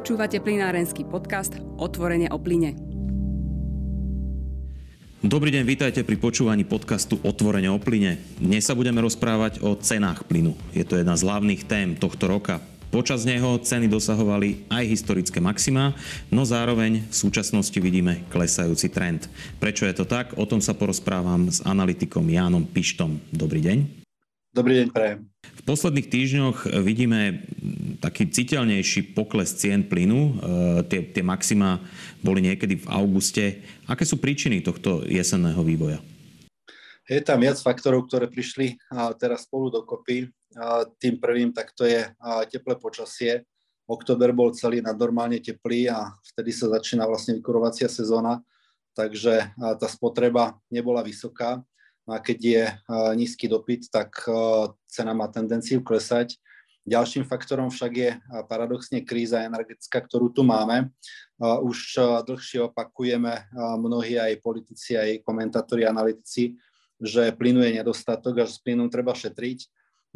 Počúvate plinárenský podcast Otvorene o plyne. Dobrý deň, vítajte pri počúvaní podcastu Otvorene o plyne. Dnes sa budeme rozprávať o cenách plynu. Je to jedna z hlavných tém tohto roka. Počas neho ceny dosahovali aj historické maxima, no zároveň v súčasnosti vidíme klesajúci trend. Prečo je to tak? O tom sa porozprávam s analytikom Jánom Pištom. Dobrý deň. Dobrý deň, prajem. V posledných týždňoch vidíme taký citeľnejší pokles cien plynu. E, tie, tie maxima boli niekedy v auguste. Aké sú príčiny tohto jesenného vývoja? Je tam viac faktorov, ktoré prišli teraz spolu dokopy. Tým prvým tak to je teplé počasie. Október bol celý nadnormálne teplý a vtedy sa začína vlastne vykurovacia sezóna, takže tá spotreba nebola vysoká a keď je nízky dopyt, tak cena má tendenciu klesať. Ďalším faktorom však je paradoxne kríza energetická, ktorú tu máme. Už dlhšie opakujeme mnohí aj politici, aj komentátori, analytici, že plynu je nedostatok a že s plynom treba šetriť.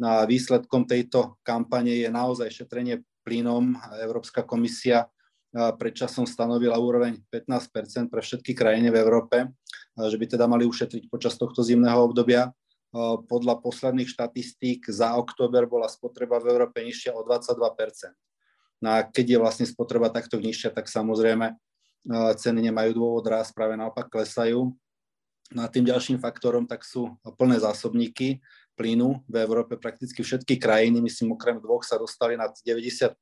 No a výsledkom tejto kampane je naozaj šetrenie plynom. Európska komisia predčasom stanovila úroveň 15% pre všetky krajiny v Európe, že by teda mali ušetriť počas tohto zimného obdobia. Podľa posledných štatistík za október bola spotreba v Európe nižšia o 22 No a keď je vlastne spotreba takto nižšia, tak samozrejme ceny nemajú dôvod rásť, práve naopak klesajú. No a tým ďalším faktorom tak sú plné zásobníky plynu v Európe. Prakticky všetky krajiny, myslím, okrem dvoch sa dostali nad 90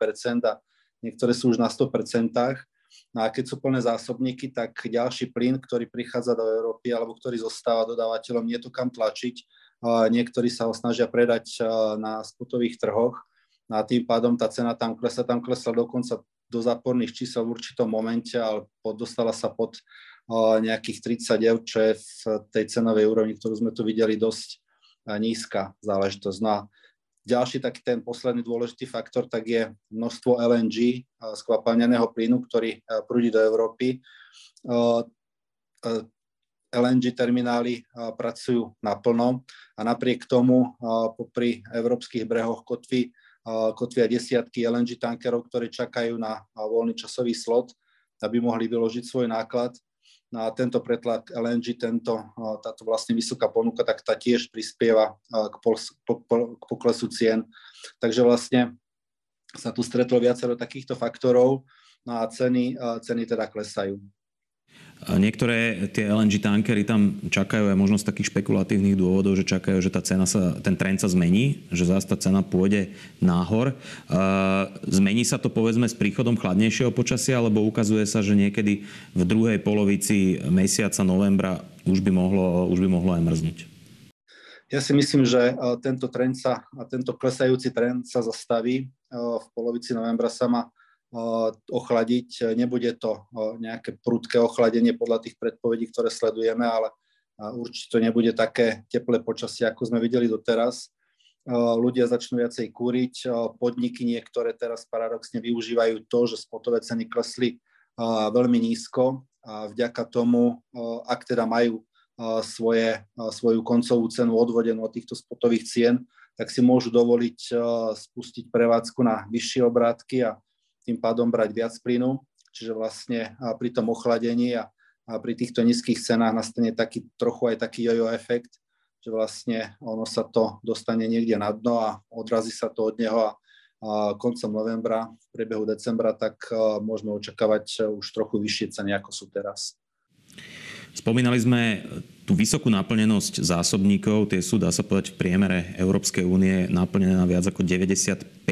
a niektoré sú už na 100%. No a keď sú plné zásobníky, tak ďalší plyn, ktorý prichádza do Európy alebo ktorý zostáva dodávateľom, nie je to kam tlačiť. Niektorí sa ho snažia predať na spotových trhoch no a tým pádom tá cena tam klesla, tam klesla dokonca do záporných čísel v určitom momente, ale dostala sa pod nejakých 30 eur, čo je v tej cenovej úrovni, ktorú sme tu videli dosť nízka záležitosť. No a ďalší taký ten posledný dôležitý faktor, tak je množstvo LNG, skvapalneného plynu, ktorý prúdi do Európy. LNG terminály pracujú naplno a napriek tomu popri európskych brehoch kotví, kotvia desiatky LNG tankerov, ktoré čakajú na voľný časový slot, aby mohli vyložiť svoj náklad na tento pretlak LNG, tento, táto vlastne vysoká ponuka, tak tá tiež prispieva k poklesu cien. Takže vlastne sa tu stretlo viacero takýchto faktorov no a ceny, ceny teda klesajú. Niektoré tie LNG tankery tam čakajú aj možnosť takých špekulatívnych dôvodov, že čakajú, že tá cena sa, ten trend sa zmení, že zase tá cena pôjde náhor. Zmení sa to povedzme s príchodom chladnejšieho počasia, alebo ukazuje sa, že niekedy v druhej polovici mesiaca novembra už by mohlo, už by mohlo aj mrznúť? Ja si myslím, že tento trend sa, tento klesajúci trend sa zastaví. V polovici novembra sa má ochladiť. Nebude to nejaké prudké ochladenie podľa tých predpovedí, ktoré sledujeme, ale určite to nebude také teplé počasie, ako sme videli doteraz. Ľudia začnú viacej kúriť, podniky niektoré teraz paradoxne využívajú to, že spotové ceny klesli veľmi nízko a vďaka tomu, ak teda majú svoje, svoju koncovú cenu odvodenú od týchto spotových cien, tak si môžu dovoliť spustiť prevádzku na vyššie obrátky a tým pádom brať viac plynu, čiže vlastne pri tom ochladení a, a pri týchto nízkych cenách nastane taký, trochu aj taký jojo efekt, že vlastne ono sa to dostane niekde na dno a odrazí sa to od neho a, a koncom novembra, v priebehu decembra, tak môžeme očakávať už trochu vyššie ceny, ako sú teraz. Spomínali sme tú vysokú naplnenosť zásobníkov, tie sú, dá sa povedať, v priemere Európskej únie naplnené na viac ako 95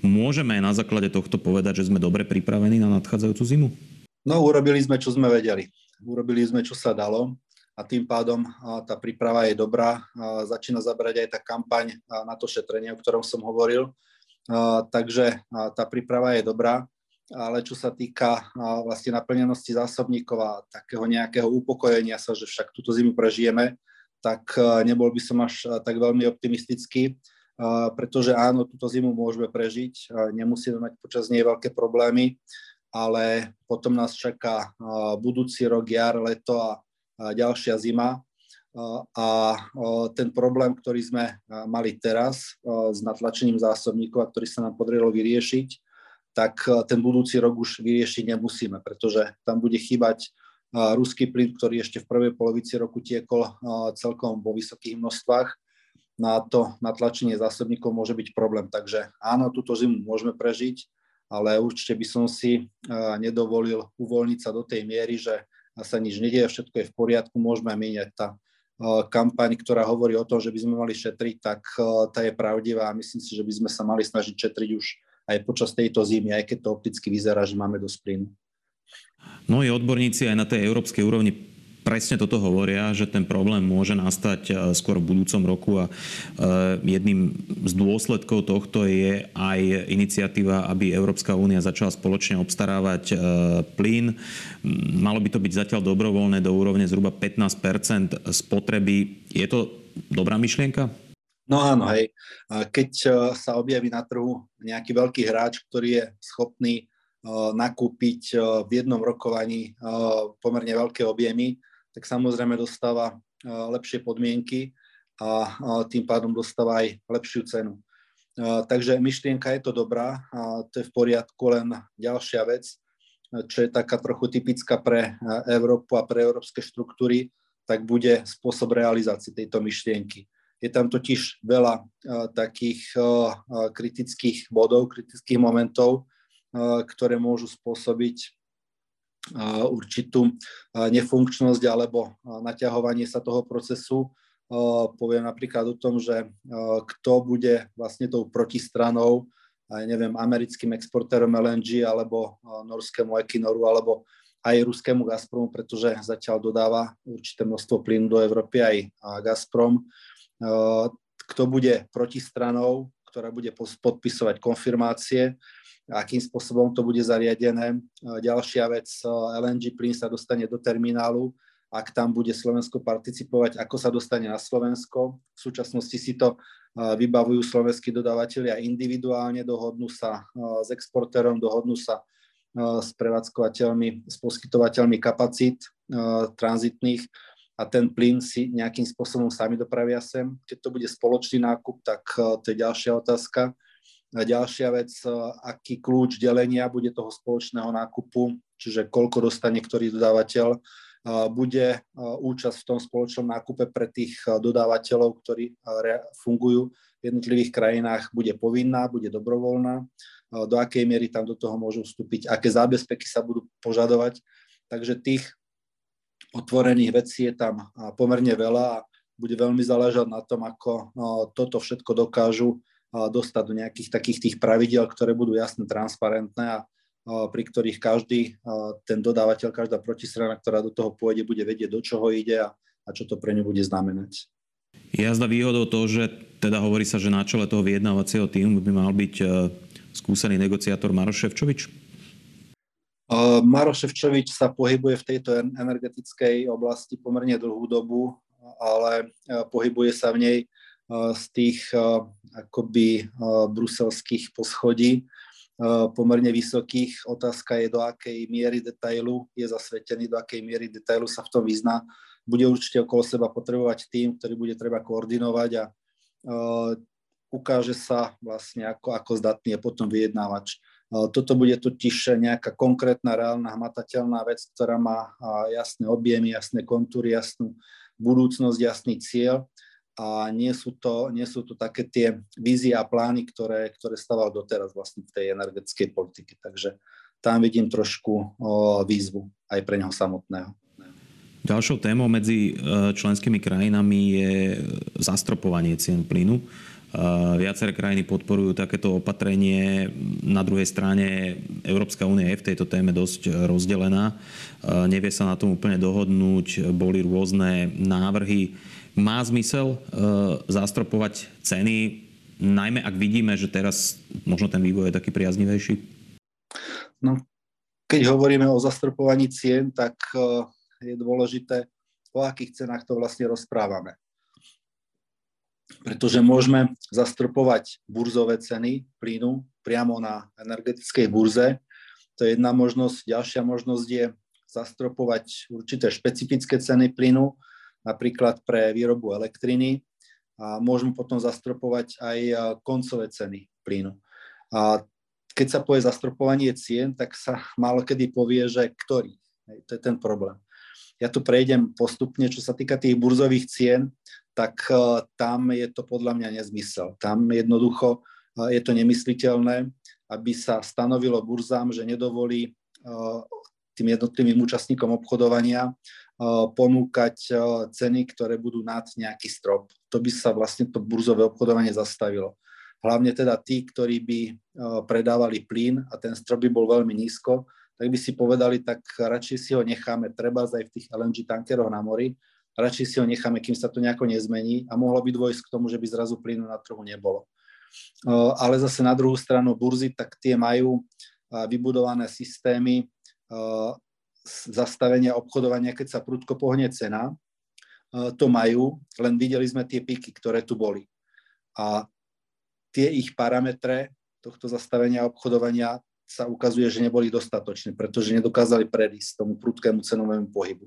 Môžeme na základe tohto povedať, že sme dobre pripravení na nadchádzajúcu zimu? No, urobili sme, čo sme vedeli. Urobili sme, čo sa dalo a tým pádom tá príprava je dobrá. Začína zabrať aj tá kampaň na to šetrenie, o ktorom som hovoril. Takže tá príprava je dobrá, ale čo sa týka vlastne naplnenosti zásobníkov a takého nejakého upokojenia sa, že však túto zimu prežijeme, tak nebol by som až tak veľmi optimistický pretože áno, túto zimu môžeme prežiť, nemusíme mať počas nej veľké problémy, ale potom nás čaká budúci rok, jar, leto a ďalšia zima. A ten problém, ktorý sme mali teraz s natlačením zásobníkov a ktorý sa nám podarilo vyriešiť, tak ten budúci rok už vyriešiť nemusíme, pretože tam bude chýbať ruský plyn, ktorý ešte v prvej polovici roku tiekol celkom vo vysokých množstvách. Na to natlačenie zásobníkov môže byť problém. Takže áno, túto zimu môžeme prežiť, ale určite by som si nedovolil uvoľniť sa do tej miery, že sa nič nedieje, všetko je v poriadku, môžeme míňať tá kampaň, ktorá hovorí o tom, že by sme mali šetriť, tak tá je pravdivá a myslím si, že by sme sa mali snažiť šetriť už aj počas tejto zimy, aj keď to opticky vyzerá, že máme dosť plynu. Mnohí odborníci aj na tej európskej úrovni presne toto hovoria, že ten problém môže nastať e, skôr v budúcom roku a e, jedným z dôsledkov tohto je aj iniciatíva, aby Európska únia začala spoločne obstarávať e, plyn. Malo by to byť zatiaľ dobrovoľné do úrovne zhruba 15% spotreby. Je to dobrá myšlienka? No áno, hej. Keď sa objaví na trhu nejaký veľký hráč, ktorý je schopný nakúpiť v jednom rokovaní pomerne veľké objemy, tak samozrejme dostáva lepšie podmienky a tým pádom dostáva aj lepšiu cenu. Takže myšlienka je to dobrá, to je v poriadku, len ďalšia vec, čo je taká trochu typická pre Európu a pre európske štruktúry, tak bude spôsob realizácie tejto myšlienky. Je tam totiž veľa takých kritických bodov, kritických momentov, ktoré môžu spôsobiť určitú nefunkčnosť alebo naťahovanie sa toho procesu. Poviem napríklad o tom, že kto bude vlastne tou protistranou, aj neviem, americkým exportérom LNG alebo norskému Equinoru alebo aj ruskému Gazpromu, pretože zatiaľ dodáva určité množstvo plynu do Európy aj Gazprom. Kto bude protistranou, ktorá bude podpisovať konfirmácie, akým spôsobom to bude zariadené. Ďalšia vec, LNG plyn sa dostane do terminálu, ak tam bude Slovensko participovať, ako sa dostane na Slovensko. V súčasnosti si to vybavujú slovenskí dodávateľia individuálne, dohodnú sa s exportérom, dohodnú sa s prevádzkovateľmi, s poskytovateľmi kapacít tranzitných a ten plyn si nejakým spôsobom sami dopravia sem. Keď to bude spoločný nákup, tak to je ďalšia otázka. A ďalšia vec, e, aký kľúč delenia bude toho spoločného nákupu, čiže koľko dostane ktorý dodávateľ, e, bude e, účasť v tom spoločnom nákupe pre tých dodávateľov, ktorí fungujú v jednotlivých krajinách, bude povinná, bude dobrovoľná, do akej miery tam do toho môžu vstúpiť, aké zábezpeky sa budú požadovať. Takže tých otvorených vecí je tam pomerne veľa a bude veľmi záležať na tom, ako toto všetko dokážu dostať do nejakých takých tých pravidel, ktoré budú jasne transparentné a pri ktorých každý ten dodávateľ, každá protistrana, ktorá do toho pôjde, bude vedieť, do čoho ide a, a čo to pre ňu bude znamenať. Je jazda výhodou to, že teda hovorí sa, že na čele toho vyjednávacieho týmu by mal byť e, skúsený negociátor Maroš Ševčovič? Maroš Ševčovič sa pohybuje v tejto energetickej oblasti pomerne dlhú dobu, ale e, pohybuje sa v nej z tých akoby bruselských poschodí pomerne vysokých. Otázka je, do akej miery detailu je zasvetený, do akej miery detailu sa v tom vyzná. Bude určite okolo seba potrebovať tým, ktorý bude treba koordinovať a ukáže sa vlastne ako, ako zdatný je potom vyjednávač. Toto bude totiž nejaká konkrétna, reálna, hmatateľná vec, ktorá má jasné objemy, jasné kontúry, jasnú budúcnosť, jasný cieľ a nie sú to, nie sú to také tie vízie a plány, ktoré, ktoré stával doteraz vlastne v tej energetickej politike. Takže tam vidím trošku výzvu aj pre neho samotného. Ďalšou témou medzi e, členskými krajinami je zastropovanie cien plynu. E, viaceré krajiny podporujú takéto opatrenie. Na druhej strane Európska únia je v tejto téme dosť rozdelená. E, nevie sa na tom úplne dohodnúť. Boli rôzne návrhy má zmysel uh, zastropovať ceny, najmä ak vidíme, že teraz možno ten vývoj je taký priaznivejší? No, keď hovoríme o zastropovaní cien, tak uh, je dôležité, o akých cenách to vlastne rozprávame. Pretože môžeme zastropovať burzové ceny plynu priamo na energetickej burze. To je jedna možnosť. Ďalšia možnosť je zastropovať určité špecifické ceny plynu, napríklad pre výrobu elektriny a môžeme potom zastropovať aj koncové ceny plynu. A keď sa povie zastropovanie cien, tak sa málo kedy povie, že ktorý. To je ten problém. Ja tu prejdem postupne, čo sa týka tých burzových cien, tak uh, tam je to podľa mňa nezmysel. Tam jednoducho uh, je to nemysliteľné, aby sa stanovilo burzám, že nedovolí uh, tým jednotlivým účastníkom obchodovania ponúkať ceny, ktoré budú nad nejaký strop. To by sa vlastne to burzové obchodovanie zastavilo. Hlavne teda tí, ktorí by predávali plyn a ten strop by bol veľmi nízko, tak by si povedali, tak radšej si ho necháme, treba aj v tých LNG tankeroch na mori, radšej si ho necháme, kým sa to nejako nezmení a mohlo by dôjsť k tomu, že by zrazu plynu na trhu nebolo. Ale zase na druhú stranu burzy, tak tie majú vybudované systémy zastavenia obchodovania, keď sa prudko pohne cena. To majú, len videli sme tie piky, ktoré tu boli. A tie ich parametre tohto zastavenia obchodovania sa ukazuje, že neboli dostatočné, pretože nedokázali predísť tomu prudkému cenovému pohybu.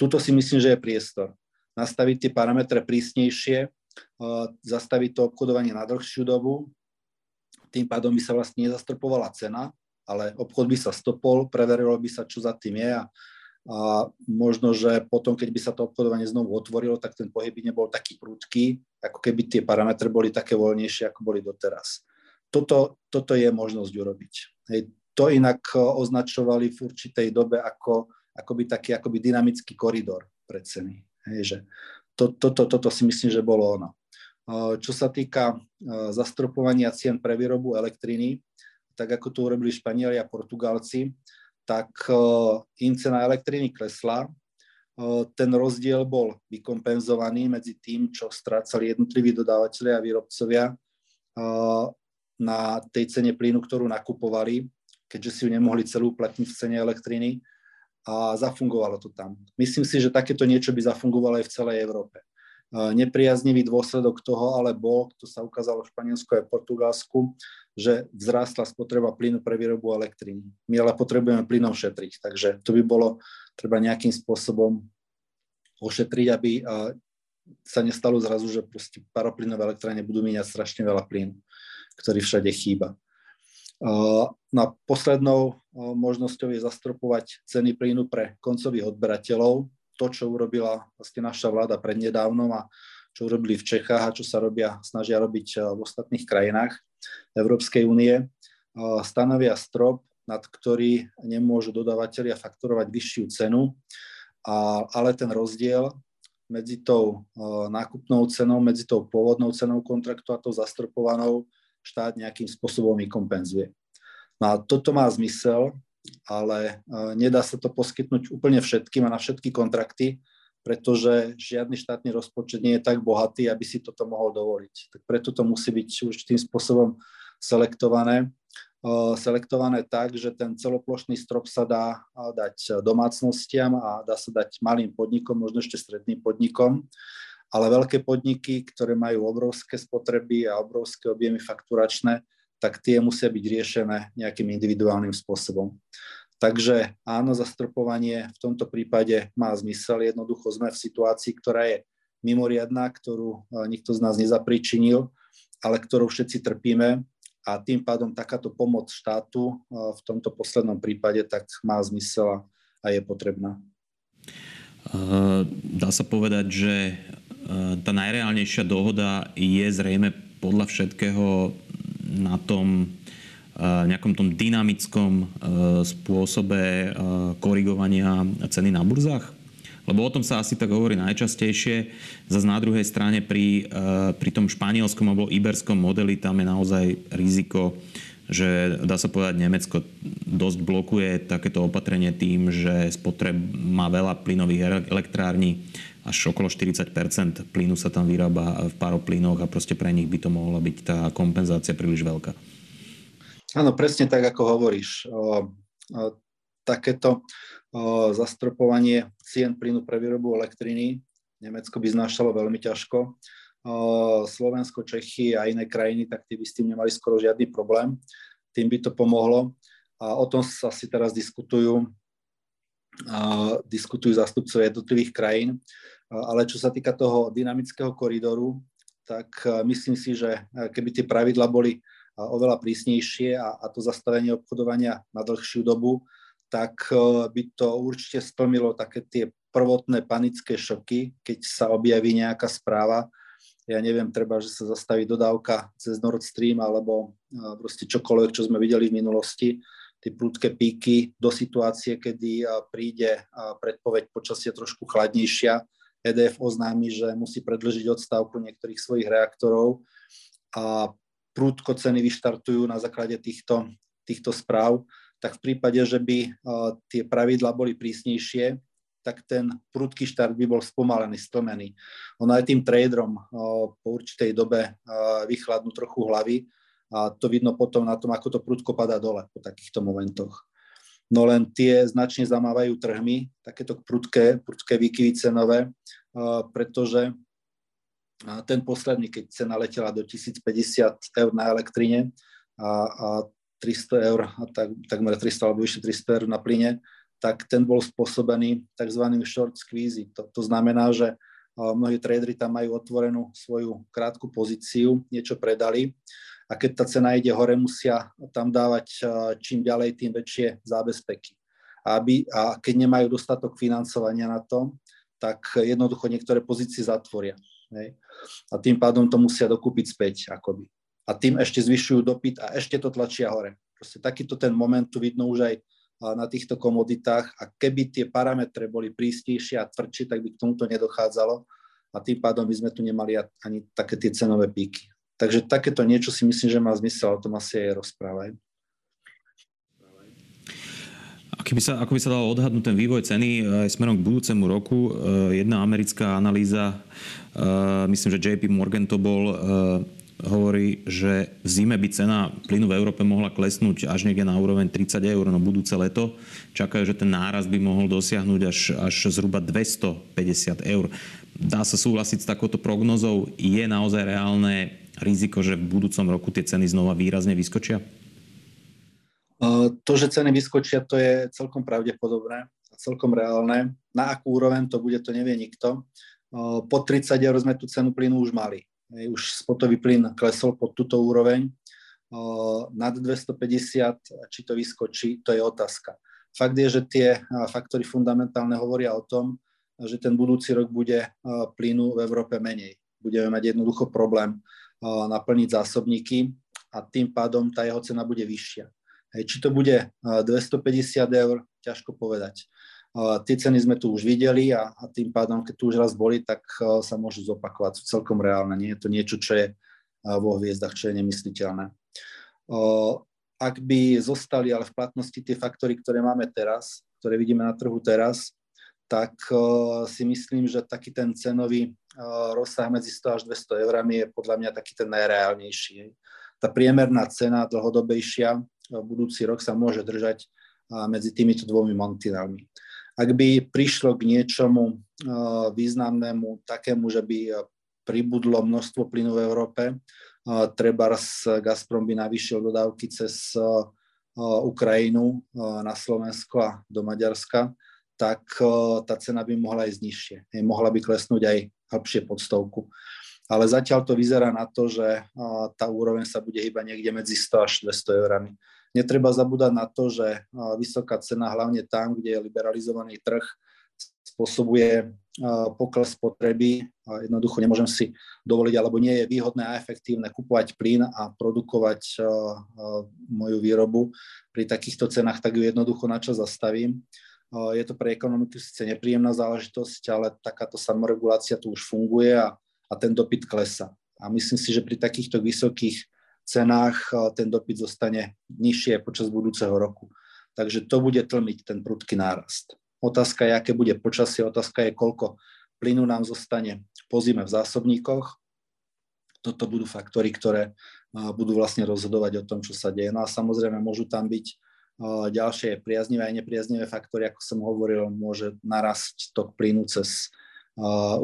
Tuto si myslím, že je priestor. Nastaviť tie parametre prísnejšie, zastaviť to obchodovanie na dlhšiu dobu, tým pádom by sa vlastne nezastropovala cena, ale obchod by sa stopol, preverilo by sa, čo za tým je a, a možno, že potom, keď by sa to obchodovanie znovu otvorilo, tak ten pohyb by nebol taký prudký, ako keby tie parametre boli také voľnejšie, ako boli doteraz. Toto, toto je možnosť urobiť. Hej, to inak e, označovali v určitej dobe ako akoby taký akoby dynamický koridor pre ceny. Hej, že to, toto, toto si myslím, že bolo ono. Čo sa týka zastropovania cien pre výrobu elektriny, tak ako to urobili Španieli a Portugalci, tak im cena elektriny klesla. Ten rozdiel bol vykompenzovaný medzi tým, čo strácali jednotliví dodávateľia a výrobcovia na tej cene plynu, ktorú nakupovali, keďže si ju nemohli celú uplatniť v cene elektriny a zafungovalo to tam. Myslím si, že takéto niečo by zafungovalo aj v celej Európe. Nepriaznivý dôsledok toho ale bol, to sa ukázalo v Španielsku a Portugalsku, že vzrástla spotreba plynu pre výrobu elektriny. My ale potrebujeme plynom šetriť, takže to by bolo treba nejakým spôsobom ošetriť, aby sa nestalo zrazu, že paroplynové elektrárne budú míňať strašne veľa plynu ktorý všade chýba. No a poslednou možnosťou je zastropovať ceny plynu pre koncových odberateľov. To, čo urobila vlastne naša vláda prednedávnom a čo urobili v Čechách a čo sa robia, snažia robiť v ostatných krajinách Európskej únie, stanovia strop, nad ktorý nemôžu dodávateľia fakturovať vyššiu cenu, a, ale ten rozdiel medzi tou nákupnou cenou, medzi tou pôvodnou cenou kontraktu a tou zastropovanou štát nejakým spôsobom vykompenzuje. No a toto má zmysel, ale e, nedá sa to poskytnúť úplne všetkým a na všetky kontrakty, pretože žiadny štátny rozpočet nie je tak bohatý, aby si toto mohol dovoliť. Tak preto to musí byť určitým spôsobom selektované. E, selektované tak, že ten celoplošný strop sa dá dať domácnostiam a dá sa dať malým podnikom, možno ešte stredným podnikom ale veľké podniky, ktoré majú obrovské spotreby a obrovské objemy fakturačné, tak tie musia byť riešené nejakým individuálnym spôsobom. Takže áno, zastropovanie v tomto prípade má zmysel. Jednoducho sme v situácii, ktorá je mimoriadná, ktorú e, nikto z nás nezapričinil, ale ktorou všetci trpíme a tým pádom takáto pomoc štátu e, v tomto poslednom prípade tak má zmysel a je potrebná. E, dá sa povedať, že tá najreálnejšia dohoda je zrejme podľa všetkého na tom nejakom tom dynamickom spôsobe korigovania ceny na burzách? Lebo o tom sa asi tak hovorí najčastejšie. Zas na druhej strane pri, pri tom španielskom alebo iberskom modeli tam je naozaj riziko, že dá sa povedať, Nemecko dosť blokuje takéto opatrenie tým, že spotreb má veľa plynových elektrární až okolo 40% plynu sa tam vyrába v paroplynoch a proste pre nich by to mohla byť tá kompenzácia príliš veľká. Áno, presne tak, ako hovoríš. Takéto zastropovanie cien plynu pre výrobu elektriny Nemecko by znášalo veľmi ťažko. Slovensko, Čechy a iné krajiny, tak tí by s tým nemali skoro žiadny problém. Tým by to pomohlo. A o tom sa si teraz diskutujú diskutujú zástupcovia jednotlivých krajín. Ale čo sa týka toho dynamického koridoru, tak myslím si, že keby tie pravidla boli oveľa prísnejšie a, a to zastavenie obchodovania na dlhšiu dobu, tak by to určite splnilo také tie prvotné panické šoky, keď sa objaví nejaká správa, ja neviem, treba, že sa zastaví dodávka cez Nord Stream alebo proste čokoľvek, čo sme videli v minulosti, tie prúdke píky do situácie, kedy príde predpoveď počasie trošku chladnejšia. EDF oznámi, že musí predlžiť odstávku niektorých svojich reaktorov a prúdko ceny vyštartujú na základe týchto, týchto správ, tak v prípade, že by tie pravidla boli prísnejšie, tak ten prudký štart by bol spomalený, stlmený. Ono aj tým traderom po určitej dobe vychladnú trochu hlavy a to vidno potom na tom, ako to prudko padá dole po takýchto momentoch. No len tie značne zamávajú trhmi, takéto prudké, prudké výkyvy cenové, pretože ten posledný, keď cena letela do 1050 eur na elektrine a, a 300 eur, a tak, takmer 300 alebo vyše 300 eur na plyne, tak ten bol spôsobený tzv. short squeezy. To, to znamená, že mnohí tradery tam majú otvorenú svoju krátku pozíciu, niečo predali a keď tá cena ide hore, musia tam dávať čím ďalej, tým väčšie zábezpeky. Aby, a keď nemajú dostatok financovania na to, tak jednoducho niektoré pozície zatvoria. Hej. A tým pádom to musia dokúpiť späť. Akoby. A tým ešte zvyšujú dopyt a ešte to tlačia hore. Proste takýto ten moment tu vidno už aj na týchto komoditách a keby tie parametre boli prístejšie a tvrdšie, tak by k tomuto nedochádzalo a tým pádom by sme tu nemali ani také tie cenové píky. Takže takéto niečo si myslím, že má zmysel, o tom asi aj rozprávať. Ako by, sa, ako by sa dalo odhadnúť ten vývoj ceny aj smerom k budúcemu roku, eh, jedna americká analýza, eh, myslím, že JP Morgan to bol, hovorí, že v zime by cena plynu v Európe mohla klesnúť až niekde na úroveň 30 eur no budúce leto. Čakajú, že ten náraz by mohol dosiahnuť až, až zhruba 250 eur. Dá sa súhlasiť s takouto prognozou? Je naozaj reálne riziko, že v budúcom roku tie ceny znova výrazne vyskočia? To, že ceny vyskočia, to je celkom pravdepodobné a celkom reálne. Na akú úroveň to bude, to nevie nikto. Po 30 eur sme tú cenu plynu už mali už spotový plyn klesol pod túto úroveň. Nad 250, či to vyskočí, to je otázka. Fakt je, že tie faktory fundamentálne hovoria o tom, že ten budúci rok bude plynu v Európe menej. Budeme mať jednoducho problém naplniť zásobníky a tým pádom tá jeho cena bude vyššia. Hej, či to bude 250 eur, ťažko povedať. Tie ceny sme tu už videli a, a tým pádom, keď tu už raz boli, tak sa môžu zopakovať. Sú celkom reálne. Nie je to niečo, čo je vo hviezdach, čo je nemysliteľné. Ak by zostali ale v platnosti tie faktory, ktoré máme teraz, ktoré vidíme na trhu teraz, tak si myslím, že taký ten cenový rozsah medzi 100 až 200 eurami je podľa mňa taký ten najreálnejší. Tá priemerná cena dlhodobejšia v budúci rok sa môže držať medzi týmito dvomi mantinálmi. Ak by prišlo k niečomu eh, významnému, takému, že by eh, pribudlo množstvo plynu v Európe, eh, treba Gazprom by navýšil dodávky cez Ukrajinu na Slovensko a do Maďarska, tak tá cena by mohla ísť nižšie. Mohla by klesnúť aj hlbšie pod stovku. Ale zatiaľ to vyzerá na to, že tá úroveň sa bude iba niekde medzi 100 až 200 eurami. Netreba zabúdať na to, že vysoká cena, hlavne tam, kde je liberalizovaný trh, spôsobuje pokles potreby. Jednoducho nemôžem si dovoliť, alebo nie je výhodné a efektívne kupovať plyn a produkovať moju výrobu. Pri takýchto cenách tak ju jednoducho načas zastavím. Je to pre ekonomiku síce nepríjemná záležitosť, ale takáto samoregulácia tu už funguje a, a ten dopyt klesa. A myslím si, že pri takýchto vysokých cenách ten dopyt zostane nižšie počas budúceho roku. Takže to bude tlmiť ten prudký nárast. Otázka je, aké bude počasie, otázka je, koľko plynu nám zostane po zime v zásobníkoch. Toto budú faktory, ktoré budú vlastne rozhodovať o tom, čo sa deje. No a samozrejme môžu tam byť ďalšie priaznivé aj nepriaznivé faktory, ako som hovoril, môže narasť tok plynu cez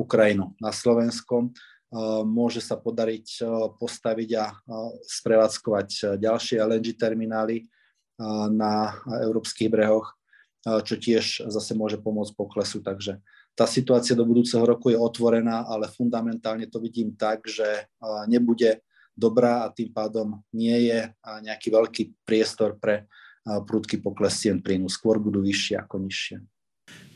Ukrajinu na Slovensko môže sa podariť postaviť a sprevádzkovať ďalšie LNG terminály na európskych brehoch, čo tiež zase môže pomôcť poklesu. Takže tá situácia do budúceho roku je otvorená, ale fundamentálne to vidím tak, že nebude dobrá a tým pádom nie je nejaký veľký priestor pre prudký pokles cien plynu. Skôr budú vyššie ako nižšie.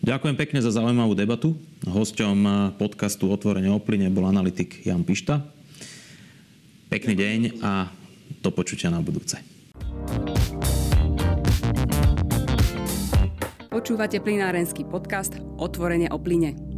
Ďakujem pekne za zaujímavú debatu. Hosťom podcastu Otvorenie o plyne bol analytik Jan Pišta. Pekný deň a do počutia na budúce. Počúvate plinárenský podcast Otvorenie o plyne.